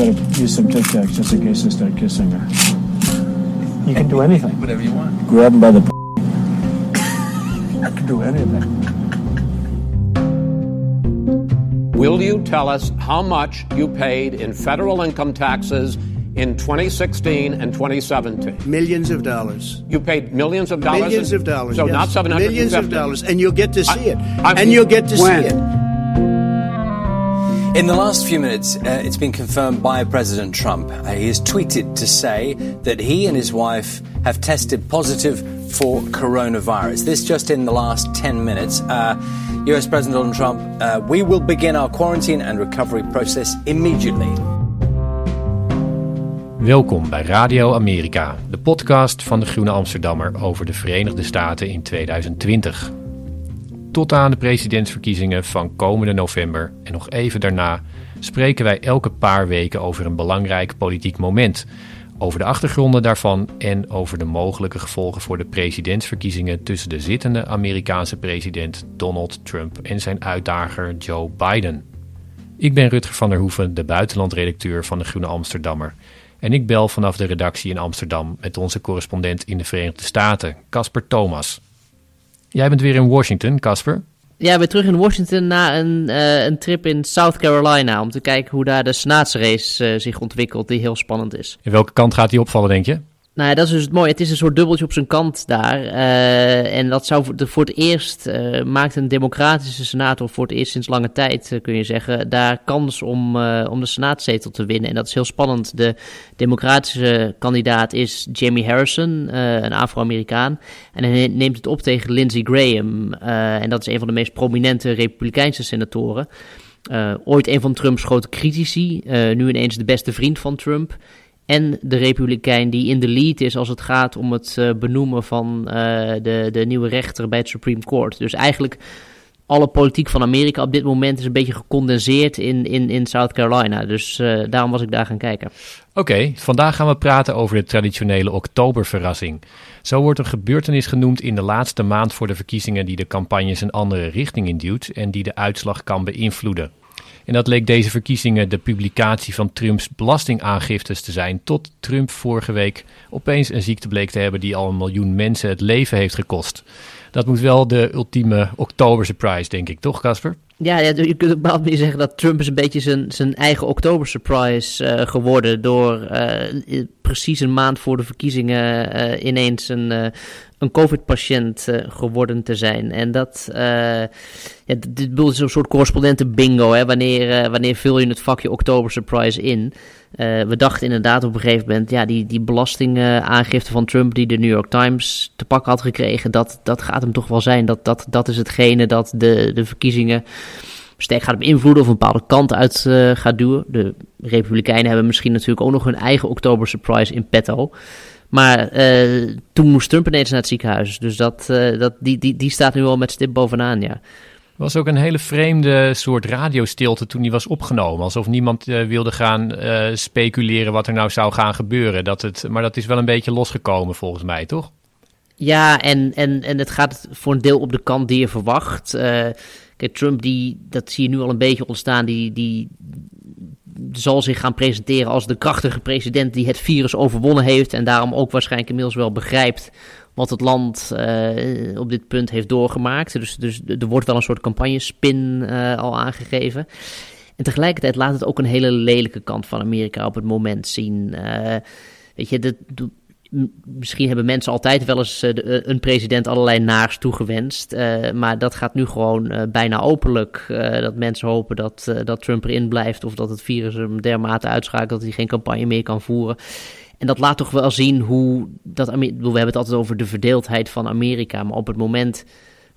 I gotta use some Tic Tacs just in case they start kissing her. You can do anything. Whatever you want. Grab them by the. I can do anything. Will you tell us how much you paid in federal income taxes in 2016 and 2017? Millions of dollars. You paid millions of dollars. Millions in- of dollars. So yes. not 750. Millions of dollars, and you'll get to see I- it. I- and you'll get to When? see it. In the last few minutes, uh, it's been confirmed by President Trump. Uh, he has tweeted to say that he and his wife have tested positive for coronavirus. This just in the last 10 minutes. Uh, US President Donald Trump, uh, we will begin our quarantine and recovery process immediately. Welkom bij Radio Amerika, de podcast van de Groene Amsterdammer over de Verenigde Staten in 2020. Tot aan de presidentsverkiezingen van komende november en nog even daarna spreken wij elke paar weken over een belangrijk politiek moment. Over de achtergronden daarvan en over de mogelijke gevolgen voor de presidentsverkiezingen tussen de zittende Amerikaanse president Donald Trump en zijn uitdager Joe Biden. Ik ben Rutger van der Hoeven, de buitenlandredacteur van de Groene Amsterdammer. En ik bel vanaf de redactie in Amsterdam met onze correspondent in de Verenigde Staten, Casper Thomas. Jij bent weer in Washington, Casper. Ja, ik ben terug in Washington na een, eh, een trip in South Carolina om te kijken hoe daar de senaatsrace eh, zich ontwikkelt, die heel spannend is. In welke kant gaat die opvallen, denk je? Nou dat is dus het mooie. Het is een soort dubbeltje op zijn kant daar. Eh, en dat zou voor, voor het eerst eh, maakt een democratische senator voor het eerst sinds lange tijd, eh, kun je zeggen, daar kans om, om de senaatzetel te winnen. En dat is heel spannend. De democratische kandidaat is Jamie Harrison, een Afro-Amerikaan. En hij neemt het op tegen Lindsey Graham. en dat is een van de meest prominente Republikeinse senatoren. Ooit een van Trumps grote critici, nu ineens de beste vriend van Trump. En de Republikein die in de lead is als het gaat om het eh, benoemen van eh, de, de nieuwe rechter bij het Supreme Court. Dus eigenlijk alle politiek van Amerika op dit moment is een beetje gecondenseerd in, in, in South Carolina. Dus eh, daarom was ik daar gaan kijken. Oké, vandaag gaan we praten over de traditionele oktoberverrassing. Zo wordt een gebeurtenis genoemd in de laatste maand voor de verkiezingen die de campagnes een andere richting induwt en die de uitslag kan beïnvloeden. En dat leek deze verkiezingen de publicatie van Trumps belastingaangiftes te zijn, tot Trump vorige week opeens een ziekte bleek te hebben die al een miljoen mensen het leven heeft gekost. Dat moet wel de ultieme oktobersurprise, denk ik, toch Casper? Ja, ja, je kunt op een zeggen dat Trump is een beetje zijn, zijn eigen oktober surprise eh, geworden. Door eh, precies een maand voor de verkiezingen eh, ineens een, een COVID-patiënt eh, geworden te zijn. En dat, eh, ja, dit- is een soort correspondenten bingo. Hè? Wanneer, eh, wanneer vul je het vakje oktober surprise in? We dachten inderdaad op een gegeven moment, ja, die, die belastingaangifte van Trump die de New York Times te pakken had gekregen, dat, dat gaat hem toch wel zijn. Dat, dat, dat is hetgene dat de, de verkiezingen sterk gaat beïnvloeden of een bepaalde kant uit gaat duwen. De Republikeinen hebben misschien natuurlijk ook nog hun eigen oktober surprise in petto. Maar eh, toen moest Trump ineens naar het ziekenhuis. Dus dat, eh, dat, die, die, die staat nu wel met stip bovenaan, ja. was ook een hele vreemde soort radiostilte toen die was opgenomen. Alsof niemand eh, wilde gaan speculeren wat er nou zou gaan gebeuren. Dat het, maar dat is wel een beetje losgekomen volgens mij, toch? Ja, en, en, en het gaat voor een deel op de kant die je verwacht. Kijk, Trump, die, dat zie je nu al een beetje ontstaan, die, die zal zich gaan presenteren als de krachtige president die het virus overwonnen heeft. En daarom ook waarschijnlijk inmiddels wel begrijpt wat het land eh, op dit punt heeft doorgemaakt. Dus, dus er wordt wel een soort campagnespin eh, al aangegeven. En tegelijkertijd laat het ook een hele lelijke kant van Amerika op het moment zien. Uh, weet je, dat, misschien hebben mensen altijd wel eens uh, een president allerlei naars toegewenst. Uh, maar dat gaat nu gewoon bijna openlijk. dat mensen hopen dat, dat Trump erin blijft. Of dat het virus hem dermate uitschakelt dat hij geen campagne meer kan voeren. En dat laat toch wel zien hoe dat we hebben het altijd over de verdeeldheid van Amerika, maar op het moment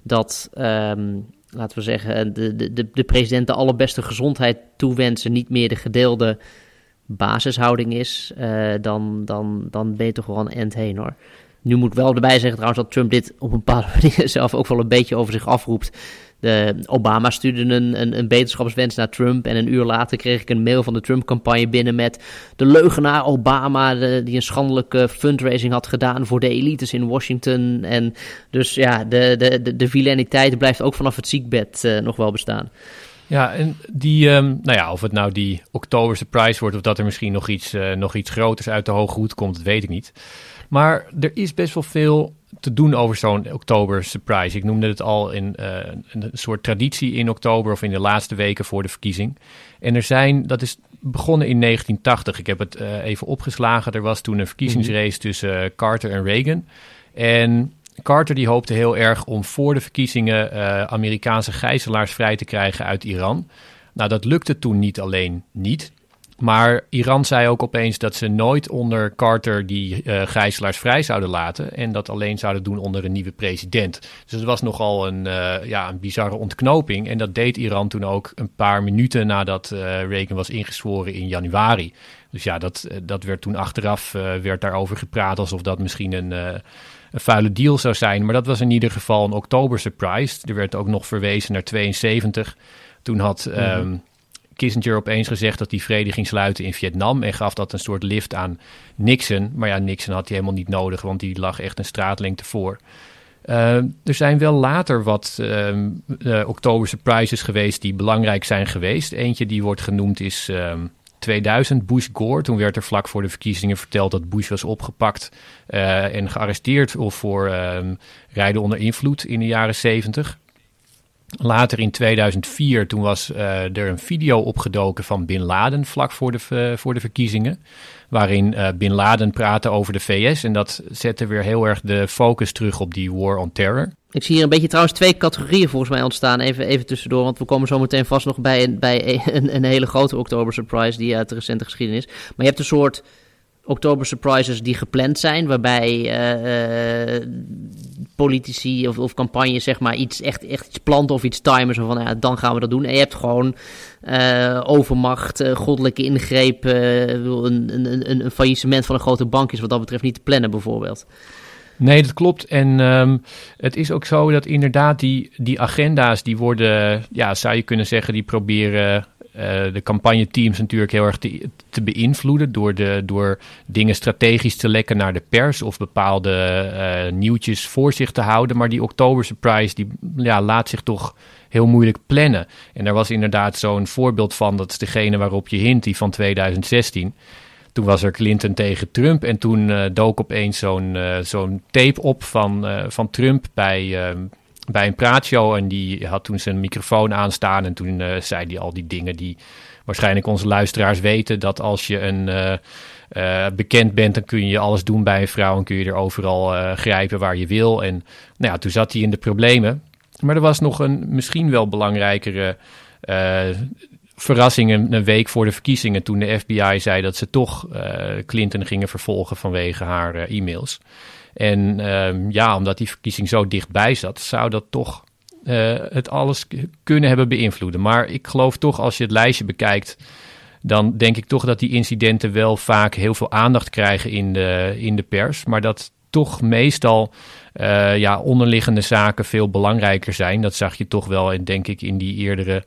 dat, um, laten we zeggen, de, de, de president de allerbeste gezondheid toewensen, niet meer de gedeelde basishouding is, uh, dan, dan, dan ben je toch wel een end heen hoor. Nu moet ik wel erbij zeggen trouwens dat Trump dit op een bepaalde manier zelf ook wel een beetje over zich afroept. De, Obama stuurde een, een, een beterschapswens naar Trump. En een uur later kreeg ik een mail van de Trump-campagne binnen met de leugenaar Obama, die een schandelijke fundraising had gedaan voor de elites in Washington. En dus ja, de, de, de, de blijft ook vanaf het ziekbed uh, nog wel bestaan. Ja, en die, um, nou ja, of het nou die oktober surprise wordt of dat er misschien nog iets, uh, nog iets groters uit de hoge hoed komt, dat weet ik niet. Maar er is best wel veel te doen over zo'n oktober surprise. Ik noemde het al in uh, een soort traditie in oktober of in de laatste weken voor de verkiezing. En er zijn, dat is begonnen in 1980. Ik heb het uh, even opgeslagen. Er was toen een verkiezingsrace mhm. tussen Carter en Reagan. En Carter die hoopte heel erg om voor de verkiezingen Amerikaanse gijzelaars vrij te krijgen uit Iran. Nou, dat lukte toen niet alleen niet. Maar Iran zei ook opeens dat ze nooit onder Carter die uh, gijzelaars vrij zouden laten. En dat alleen zouden doen onder een nieuwe president. Dus het was nogal een, uh, ja, een bizarre ontknoping. En dat deed Iran toen ook een paar minuten nadat uh, Reagan was ingezworen in januari. Dus ja, dat, dat werd toen achteraf werd daarover gepraat alsof dat misschien een, een vuile deal zou zijn. Maar dat was in ieder geval een oktober surprise. Er werd ook nog verwezen naar 72. Toen had. Mm -hmm. Kissinger opeens gezegd dat hij vrede ging sluiten in Vietnam en gaf dat een soort lift aan Nixon. Maar ja, Nixon had hij helemaal niet nodig, want die lag echt een straatlengte voor. Uh, er zijn wel later wat uh, uh, oktober surprises geweest die belangrijk zijn geweest. Eentje die wordt genoemd is 2000, Bush Gore. Toen werd er vlak voor de verkiezingen verteld dat Bush was opgepakt en gearresteerd of voor ehm, rijden onder invloed in de jaren 70. Later in 2004, toen was uh, er een video opgedoken van Bin Laden vlak voor de, uh, voor de verkiezingen. Waarin Bin Laden praatte over de VS. En dat zette weer heel erg de focus terug op die war on terror. Ik zie hier een beetje trouwens twee categorieën volgens mij ontstaan. Even, even tussendoor, want we komen zo meteen vast nog bij, een, bij een, een hele grote oktober surprise die uit de recente geschiedenis. Maar je hebt een soort oktober surprises die gepland zijn, waarbij uh, politici of, of campagnes zeg maar iets echt, echt iets planten of iets timen, zo van ja, dan gaan we dat doen. En je hebt gewoon uh, overmacht, goddelijke ingreep, een, een, een, een faillissement van een grote bank is wat dat betreft niet te plannen bijvoorbeeld. Nee, dat klopt. En um, het is ook zo dat inderdaad die, die agenda's, die worden, ja, zou je kunnen zeggen, die proberen uh, de campagneteams natuurlijk heel erg te, te, beïnvloeden door, de, door dingen strategisch te lekken naar de pers of bepaalde uh, nieuwtjes voor zich te houden. Maar die Oktober Surprise die, ja, laat zich toch heel moeilijk plannen. En er was inderdaad zo'n voorbeeld van, dat is degene waarop je hint, die van 2016. Toen was er Clinton tegen Trump en toen uh, dook opeens zo'n zo'n tape op van, van Trump bij ehm, bij een praatshow en die had toen zijn microfoon aanstaan en toen zei hij al die dingen die waarschijnlijk onze luisteraars weten dat als je een bekend bent, dan kun je alles doen bij een vrouw en kun je er overal grijpen waar je wil. En nou ja, toen zat hij in de problemen. Maar er was nog een misschien wel belangrijkere verrassing een, week voor de verkiezingen toen de FBI zei dat ze toch Clinton gingen vervolgen vanwege haar e-mails. En um, ja, omdat die verkiezing zo dichtbij zat, zou dat toch uh, het alles kunnen hebben beïnvloeden. Maar ik geloof toch, als je het lijstje bekijkt, dan denk ik toch dat die incidenten wel vaak heel veel aandacht krijgen in de, in de pers. Maar dat toch meestal ja, onderliggende zaken veel belangrijker zijn. Dat zag je toch wel, denk ik, in die eerdere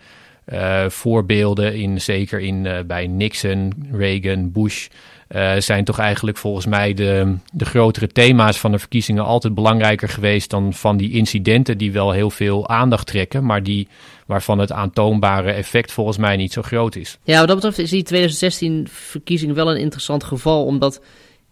uh, voorbeelden. In, zeker in, bij Nixon, Reagan, Bush. Uh, zijn toch eigenlijk volgens mij de, de grotere thema's van de verkiezingen altijd belangrijker geweest dan van die incidenten die wel heel veel aandacht trekken, maar die, waarvan het aantoonbare effect volgens mij niet zo groot is. Ja, wat dat betreft is die 2016 verkiezing wel een interessant geval, omdat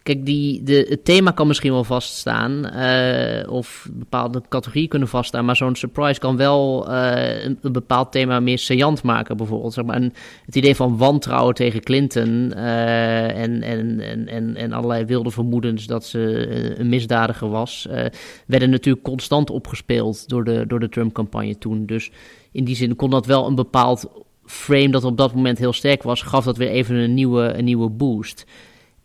Kijk, die, de, het thema kan misschien wel vaststaan, uh, of bepaalde categorieën kunnen vaststaan, maar zo'n surprise kan wel een, een, bepaald thema meer saillant maken, bijvoorbeeld. Zeg maar, en het idee van wantrouwen tegen Clinton uh, en, en, en, en, allerlei wilde vermoedens dat ze een misdadiger was, werden natuurlijk constant opgespeeld door de, door de Trump-campagne toen. Dus in die zin kon dat wel een bepaald frame dat op dat moment heel sterk was, gaf dat weer even een nieuwe, een nieuwe boost.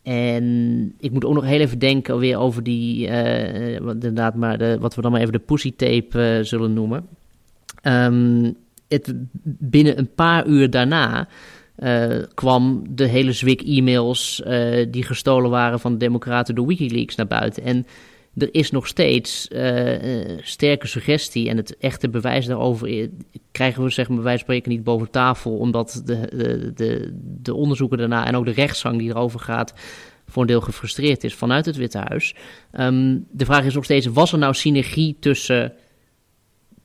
En ik moet ook nog heel even denken weer over die, uh, inderdaad, maar de, wat we dan maar even de pussy tape uh, zullen noemen. Um, het, binnen een paar uur daarna kwam de hele zwik e-mails die gestolen waren van de democraten door Wikileaks naar buiten. En er is nog steeds uh, sterke suggestie en het echte bewijs daarover krijgen we zeg maar, van spreken niet boven tafel, omdat de, de, de, de onderzoeken daarna en ook de rechtsgang die erover gaat voor een deel gefrustreerd is vanuit het Witte Huis. Um, de vraag is nog steeds, was er nou synergie tussen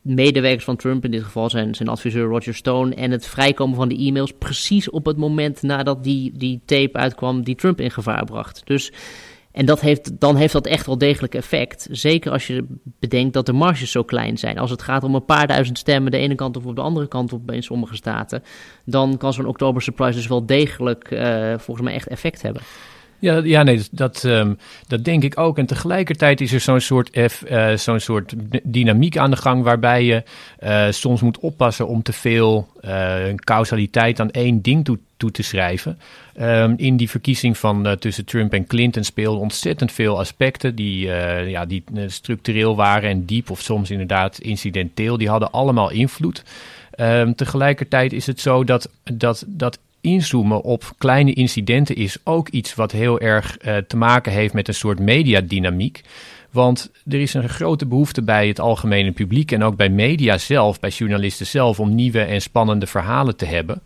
medewerkers van Trump, in dit geval zijn, zijn adviseur Roger Stone, en het vrijkomen van de e-mails precies op het moment nadat die, die tape uitkwam die Trump in gevaar bracht. Dus en dat heeft, dan heeft dat echt wel degelijk effect. Zeker als je bedenkt dat de marges zo klein zijn. Als het gaat om een paar duizend stemmen de ene kant of op de andere kant op in sommige staten. Dan kan zo'n oktober surprise dus wel degelijk uh, volgens mij echt effect hebben. Ja, ja nee, dat, um, dat denk ik ook. En tegelijkertijd is er zo'n soort, uh, zo'n soort dynamiek aan de gang waarbij je uh, soms moet oppassen om te veel causaliteit aan één ding toe, toe te schrijven. Um, in die verkiezing van tussen Trump en Clinton speelden ontzettend veel aspecten die, ja, die structureel waren en diep of soms inderdaad incidenteel. Die hadden allemaal invloed. Um, tegelijkertijd is het zo dat, dat, dat inzoomen op kleine incidenten is ook iets wat heel erg te maken heeft met een soort mediadynamiek. Want er is een grote behoefte bij het algemene publiek en ook bij media zelf, bij journalisten zelf, om nieuwe en spannende verhalen te hebben.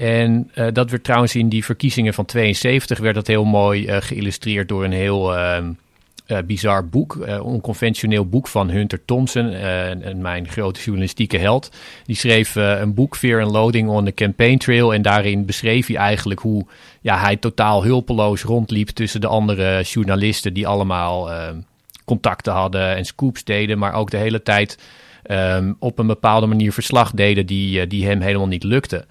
En uh, dat werd trouwens in die verkiezingen van 72 werd dat heel mooi uh, geïllustreerd door een heel ehm, uh, bizar boek, onconventioneel boek van Hunter Thompson, uh, mijn grote journalistieke held. Die schreef een boek, Fear and Loading on the Campaign Trail. En daarin beschreef hij eigenlijk hoe ja, hij totaal hulpeloos rondliep tussen de andere journalisten die allemaal contacten hadden en scoops deden, maar ook de hele tijd um, op een bepaalde manier verslag deden die, die hem helemaal niet lukte.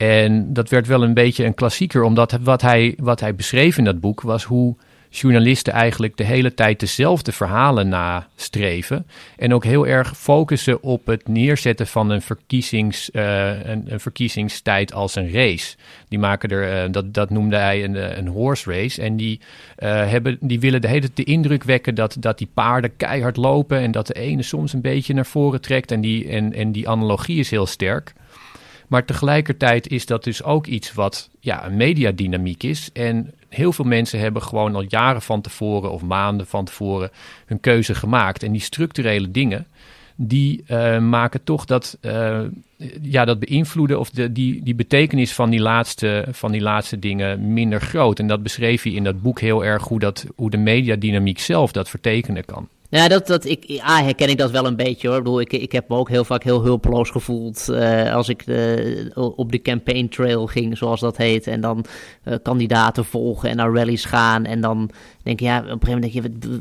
En dat werd wel een beetje een klassieker, omdat wat hij, wat hij beschreef in dat boek was hoe journalisten eigenlijk de hele tijd dezelfde verhalen nastreven. En ook heel erg focussen op het neerzetten van een, verkiezings, uh, een, een, verkiezingstijd als een race. Die maken er, uh, dat, dat noemde hij een, een horse race. En die, hebben, die willen de hele de indruk wekken dat, dat die paarden keihard lopen. En dat de ene soms een beetje naar voren trekt. En die, en, en die analogie is heel sterk. Maar tegelijkertijd is dat dus ook iets wat ja, een mediadynamiek is. En heel veel mensen hebben gewoon al jaren van tevoren of maanden van tevoren hun keuze gemaakt. En die structurele dingen, die uh, maken toch dat, uh, ja, dat beïnvloeden of de, die, die betekenis van die, laatste, van die laatste dingen minder groot. En dat beschreef hij in dat boek heel erg hoe, dat, hoe de mediadynamiek zelf dat vertekenen kan. Ja, dat, dat, ik, herken ik dat wel een beetje hoor. Ik bedoel, ik, ik heb me ook heel vaak heel hulpeloos gevoeld uh, als ik uh, op de campaign trail ging, zoals dat heet. En dan uh, kandidaten volgen en naar rallies gaan. En dan denk je, ja, op een gegeven moment denk je,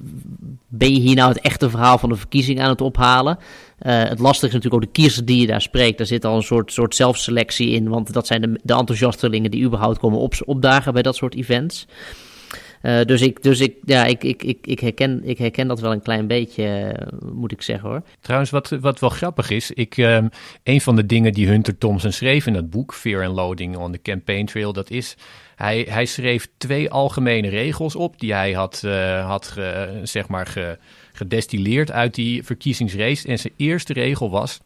ben je hier nou het echte verhaal van de verkiezing aan het ophalen? het lastige is natuurlijk ook de kiezers die je daar spreekt. Daar zit al een soort, soort zelfselectie in, want dat zijn de, de enthousiastelingen die überhaupt komen op, opdagen bij dat soort events. Uh, dus ik, dus ik, ja, ik, ik, ik, ik, herken, ik herken dat wel een klein beetje, uh, moet ik zeggen hoor. Trouwens, wat, wat wel grappig is, ik, uh, een van de dingen die Hunter Thompson schreef in het boek Fear and Loading on the Campaign Trail, dat is, hij, hij schreef twee algemene regels op die hij had, had ge, zeg maar ge, gedestilleerd uit die verkiezingsrace. En zijn eerste regel was,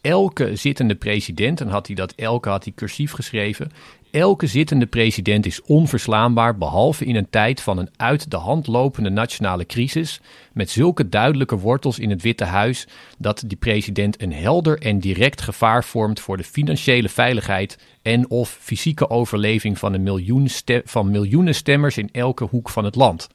elke zittende president, en had hij dat elke had hij cursief geschreven, Elke zittende president is onverslaanbaar, behalve in een tijd van een uit de hand lopende nationale crisis, met zulke duidelijke wortels in het Witte Huis dat die president een helder en direct gevaar vormt voor de financiële veiligheid en of fysieke overleving van, een miljoen van miljoenen stemmers in elke hoek van het land.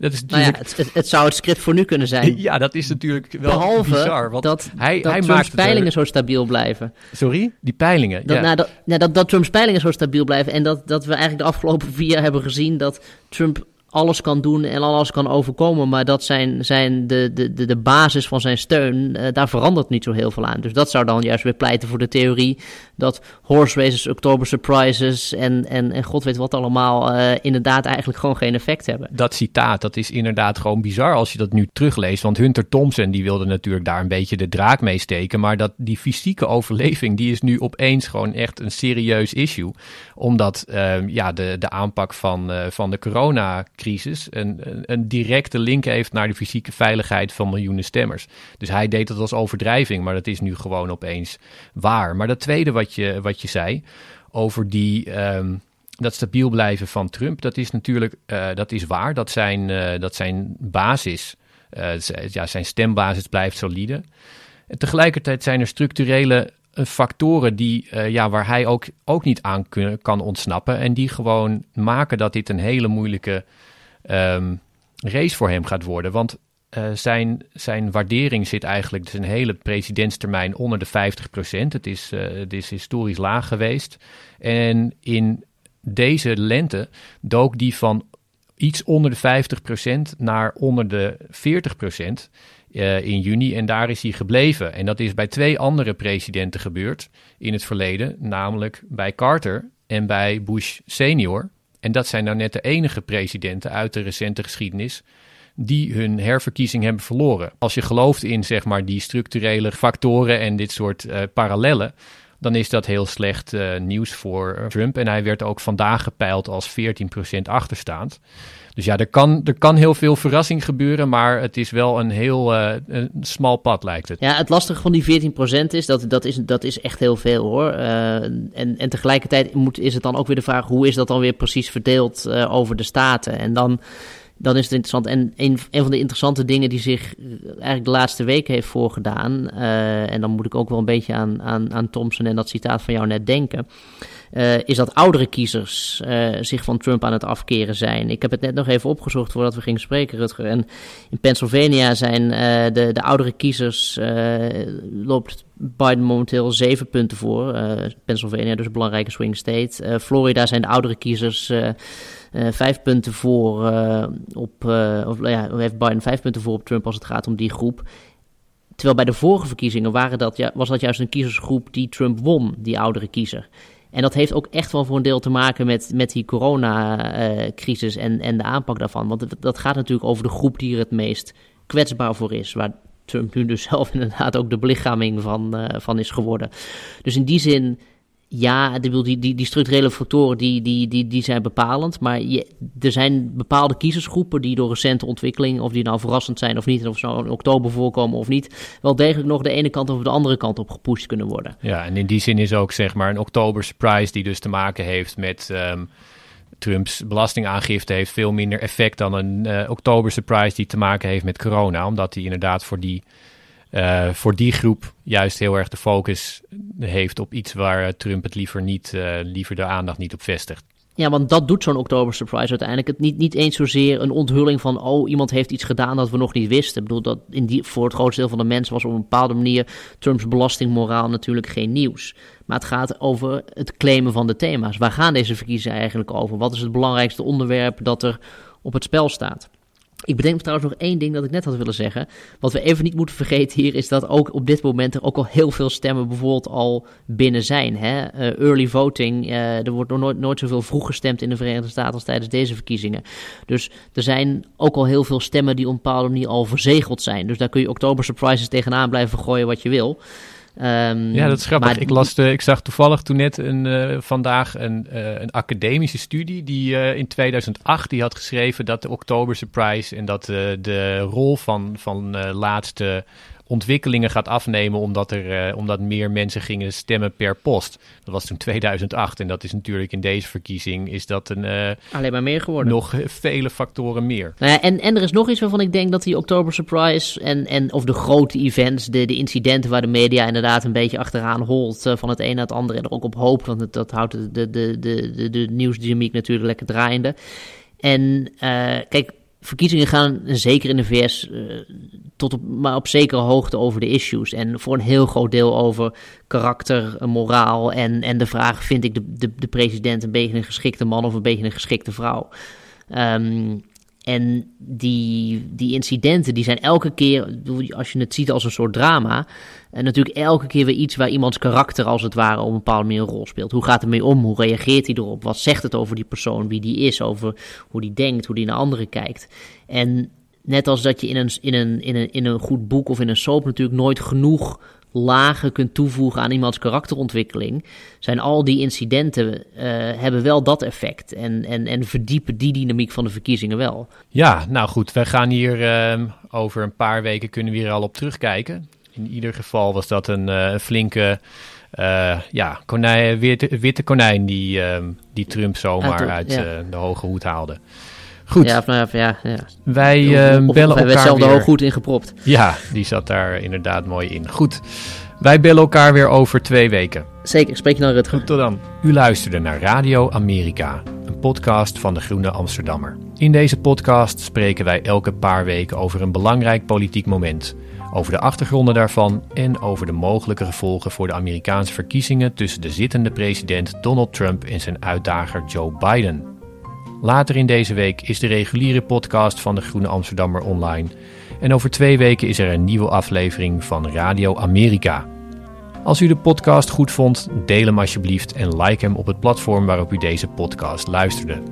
Dat is natuurlijk... Nou ja, het, het, zou het script voor nu kunnen zijn. Ja, dat is natuurlijk wel Behalve bizar. Want dat, hij, dat hij Trumps peilingen zo stabiel blijven. Sorry? Die peilingen? Dat, ja. nou, dat, nou, dat, dat Trumps peilingen zo stabiel blijven. En dat, dat we eigenlijk de afgelopen vier jaar hebben gezien dat Trump alles kan doen en alles kan overkomen. Maar dat zijn, zijn de, de, de, basis van zijn steun, uh, daar verandert niet zo heel veel aan. Dus dat zou dan juist weer pleiten voor de theorie dat horse races, October surprises en, en, en god weet wat allemaal uh, inderdaad eigenlijk gewoon geen effect hebben. Dat citaat, dat is inderdaad gewoon bizar als je dat nu terugleest. Want Hunter Thompson, die wilde natuurlijk daar een beetje de draak mee steken. Maar dat, die fysieke overleving, die is nu opeens gewoon echt een serieus issue. Omdat uh, ja, de, de aanpak van, uh, van de coronacrisis een, een, een, directe link heeft naar de fysieke veiligheid van miljoenen stemmers. Dus hij deed dat als overdrijving, maar dat is nu gewoon opeens waar. Maar dat tweede wat je, wat je zei over die... Um, dat stabiel blijven van Trump, dat is natuurlijk uh, dat is waar. Dat zijn, uh, dat zijn basis, uh, ja, zijn stembasis blijft solide. En tegelijkertijd zijn er structurele factoren die, ja, waar hij ook, ook niet aan kunnen, kan ontsnappen. En die gewoon maken dat dit een hele moeilijke um, race voor hem gaat worden. Want uh, zijn, zijn waardering zit eigenlijk zijn hele presidentstermijn onder de 50%. Het is, uh, het is historisch laag geweest. En in deze lente dook die van iets onder de 50% naar onder de 40% uh, in juni. En daar is hij gebleven. En dat is bij twee andere presidenten gebeurd in het verleden, namelijk bij Carter en bij Bush senior. En dat zijn nou net de enige presidenten uit de recente geschiedenis die hun herverkiezing hebben verloren. Als je gelooft in zeg maar, die structurele factoren en dit soort uh, parallellen, dan is dat heel slecht uh, nieuws voor Trump. En hij werd ook vandaag gepeild als 14% achterstaand. Dus ja, er kan, er kan heel veel verrassing gebeuren, maar het is wel een heel uh, een smal pad, lijkt het. Ja, het lastige van die 14% is dat dat is, dat is echt heel veel hoor. Uh, en, en tegelijkertijd moet, is het dan ook weer de vraag, hoe is dat dan weer precies verdeeld uh, over de staten? En dan dan is het interessant. En een, een van de interessante dingen die zich eigenlijk de laatste weken heeft voorgedaan. En dan moet ik ook wel een beetje aan, aan, aan Thompson en dat citaat van jou net denken. Uh, is dat oudere kiezers uh, zich van Trump aan het afkeren zijn. Ik heb het net nog even opgezocht voordat we gingen spreken, Rutger. En in Pennsylvania zijn uh, de, de oudere kiezers, loopt Biden momenteel zeven punten voor. Pennsylvania, dus een belangrijke swing state. Florida zijn de oudere kiezers vijf punten voor op, uh, of ja, heeft Biden vijf punten voor op Trump als het gaat om die groep. Terwijl bij de vorige verkiezingen waren dat, ja, was dat juist een kiezersgroep die Trump won, die oudere kiezer. En dat heeft ook echt wel voor een deel te maken met, met die coronacrisis en, en de aanpak daarvan. Want dat, gaat natuurlijk over de groep die er het meest kwetsbaar voor is. Waar Trump nu dus zelf inderdaad ook de belichaming van, van is geworden. Dus in die zin ja, die, die, die structurele factoren die, die, die, die zijn bepalend. Maar je, er zijn bepaalde kiezersgroepen die door recente ontwikkeling, of die nou verrassend zijn of niet, of nou in oktober voorkomen of niet, wel degelijk nog de ene kant of de andere kant op gepusht kunnen worden. Ja, en in die zin is ook zeg maar een oktober surprise die dus te maken heeft met. Um, Trumps belastingaangifte heeft veel minder effect dan een uh, oktober surprise die te maken heeft met corona. Omdat hij inderdaad voor die uh, voor die groep juist heel erg de focus heeft op iets waar Trump het liever, niet, uh, liever de aandacht niet op vestigt. Ja, want dat doet zo'n Oktober Surprise uiteindelijk. Het niet, niet eens zozeer een onthulling van, oh, iemand heeft iets gedaan dat we nog niet wisten. Ik bedoel, dat in die, voor het grootste deel van de mensen was op een bepaalde manier Trumps belastingmoraal natuurlijk geen nieuws. Maar het gaat over het claimen van de thema's. Waar gaan deze verkiezingen eigenlijk over? Wat is het belangrijkste onderwerp dat er op het spel staat? Ik bedenk trouwens nog één ding dat ik net had willen zeggen. Wat we even niet moeten vergeten hier is dat ook op dit moment er ook al heel veel stemmen bijvoorbeeld al binnen zijn. Hè? Uh, early voting, uh, er wordt nog nooit, nooit zoveel vroeg gestemd in de Verenigde Staten als tijdens deze verkiezingen. Dus er zijn ook al heel veel stemmen die op een bepaalde manier al verzegeld zijn. Dus daar kun je oktober surprises tegenaan blijven gooien wat je wil. Um, ja, dat is grappig. ik, las de, ik zag toevallig toen net een, uh, vandaag een, uh, een academische studie die uh, in 2008 die had geschreven dat de Oktober Surprise en dat de rol van, van laatste ontwikkelingen gaat afnemen omdat, er, uh, omdat meer mensen gingen stemmen per post. Dat was toen 2008 en dat is natuurlijk in deze verkiezing is dat een... Uh, Alleen maar meer geworden. Nog vele factoren meer. Nou ja, en, en er is nog iets waarvan ik denk dat die Oktober Surprise en, en of de grote events, de, de incidenten waar de media inderdaad een beetje achteraan holt uh, van het een naar het andere en er ook op hoopt, want het, dat houdt de, de, de, de, de, de nieuwsdynamiek natuurlijk lekker draaiende. En kijk, verkiezingen gaan, zeker in de VS, uh, tot op, maar op zekere hoogte over de issues. En voor een heel groot deel over karakter, moraal en, en de vraag: vind ik de, de, de president een beetje een geschikte man of een beetje een geschikte vrouw? Um, En die, die incidenten die zijn elke keer, als je het ziet als een soort drama, en natuurlijk elke keer weer iets waar iemands karakter als het ware op een bepaalde manier een rol speelt. Hoe gaat het mee om? Hoe reageert hij erop? Wat zegt het over die persoon, wie die is, over hoe die denkt, hoe die naar anderen kijkt? En net als dat je in een, in een, in een, in een goed boek of in een soap natuurlijk nooit genoeg lagen kunt toevoegen aan iemands karakterontwikkeling, zijn al die incidenten uh, hebben wel dat effect en, en, en verdiepen die dynamiek van de verkiezingen wel. Ja, nou goed, wij gaan hier uh, over een paar weken kunnen we hier al op terugkijken. In ieder geval was dat een uh, flinke ja, konijn, witte, witte konijn die, ehm, die Trump zomaar ja, uit ja. de hoge hoed haalde. Goed. Ja, nou, ja, ja. Wij uh, bellen elkaar zelf weer. er goed in gepropt. Ja, die zat daar inderdaad mooi in. Goed. Wij bellen elkaar weer over twee weken. Zeker, spreek je dan Rutger. Goed, tot dan. U luisterde naar Radio Amerika, een podcast van de Groene Amsterdammer. In deze podcast spreken wij elke paar weken over een belangrijk politiek moment, over de achtergronden daarvan en over de mogelijke gevolgen voor de Amerikaanse verkiezingen tussen de zittende president Donald Trump en zijn uitdager Joe Biden. Later in deze week is de reguliere podcast van de Groene Amsterdammer online. En over twee weken is er een nieuwe aflevering van Radio Amerika. Als u de podcast goed vond, deel hem alsjeblieft en like hem op het platform waarop u deze podcast luisterde.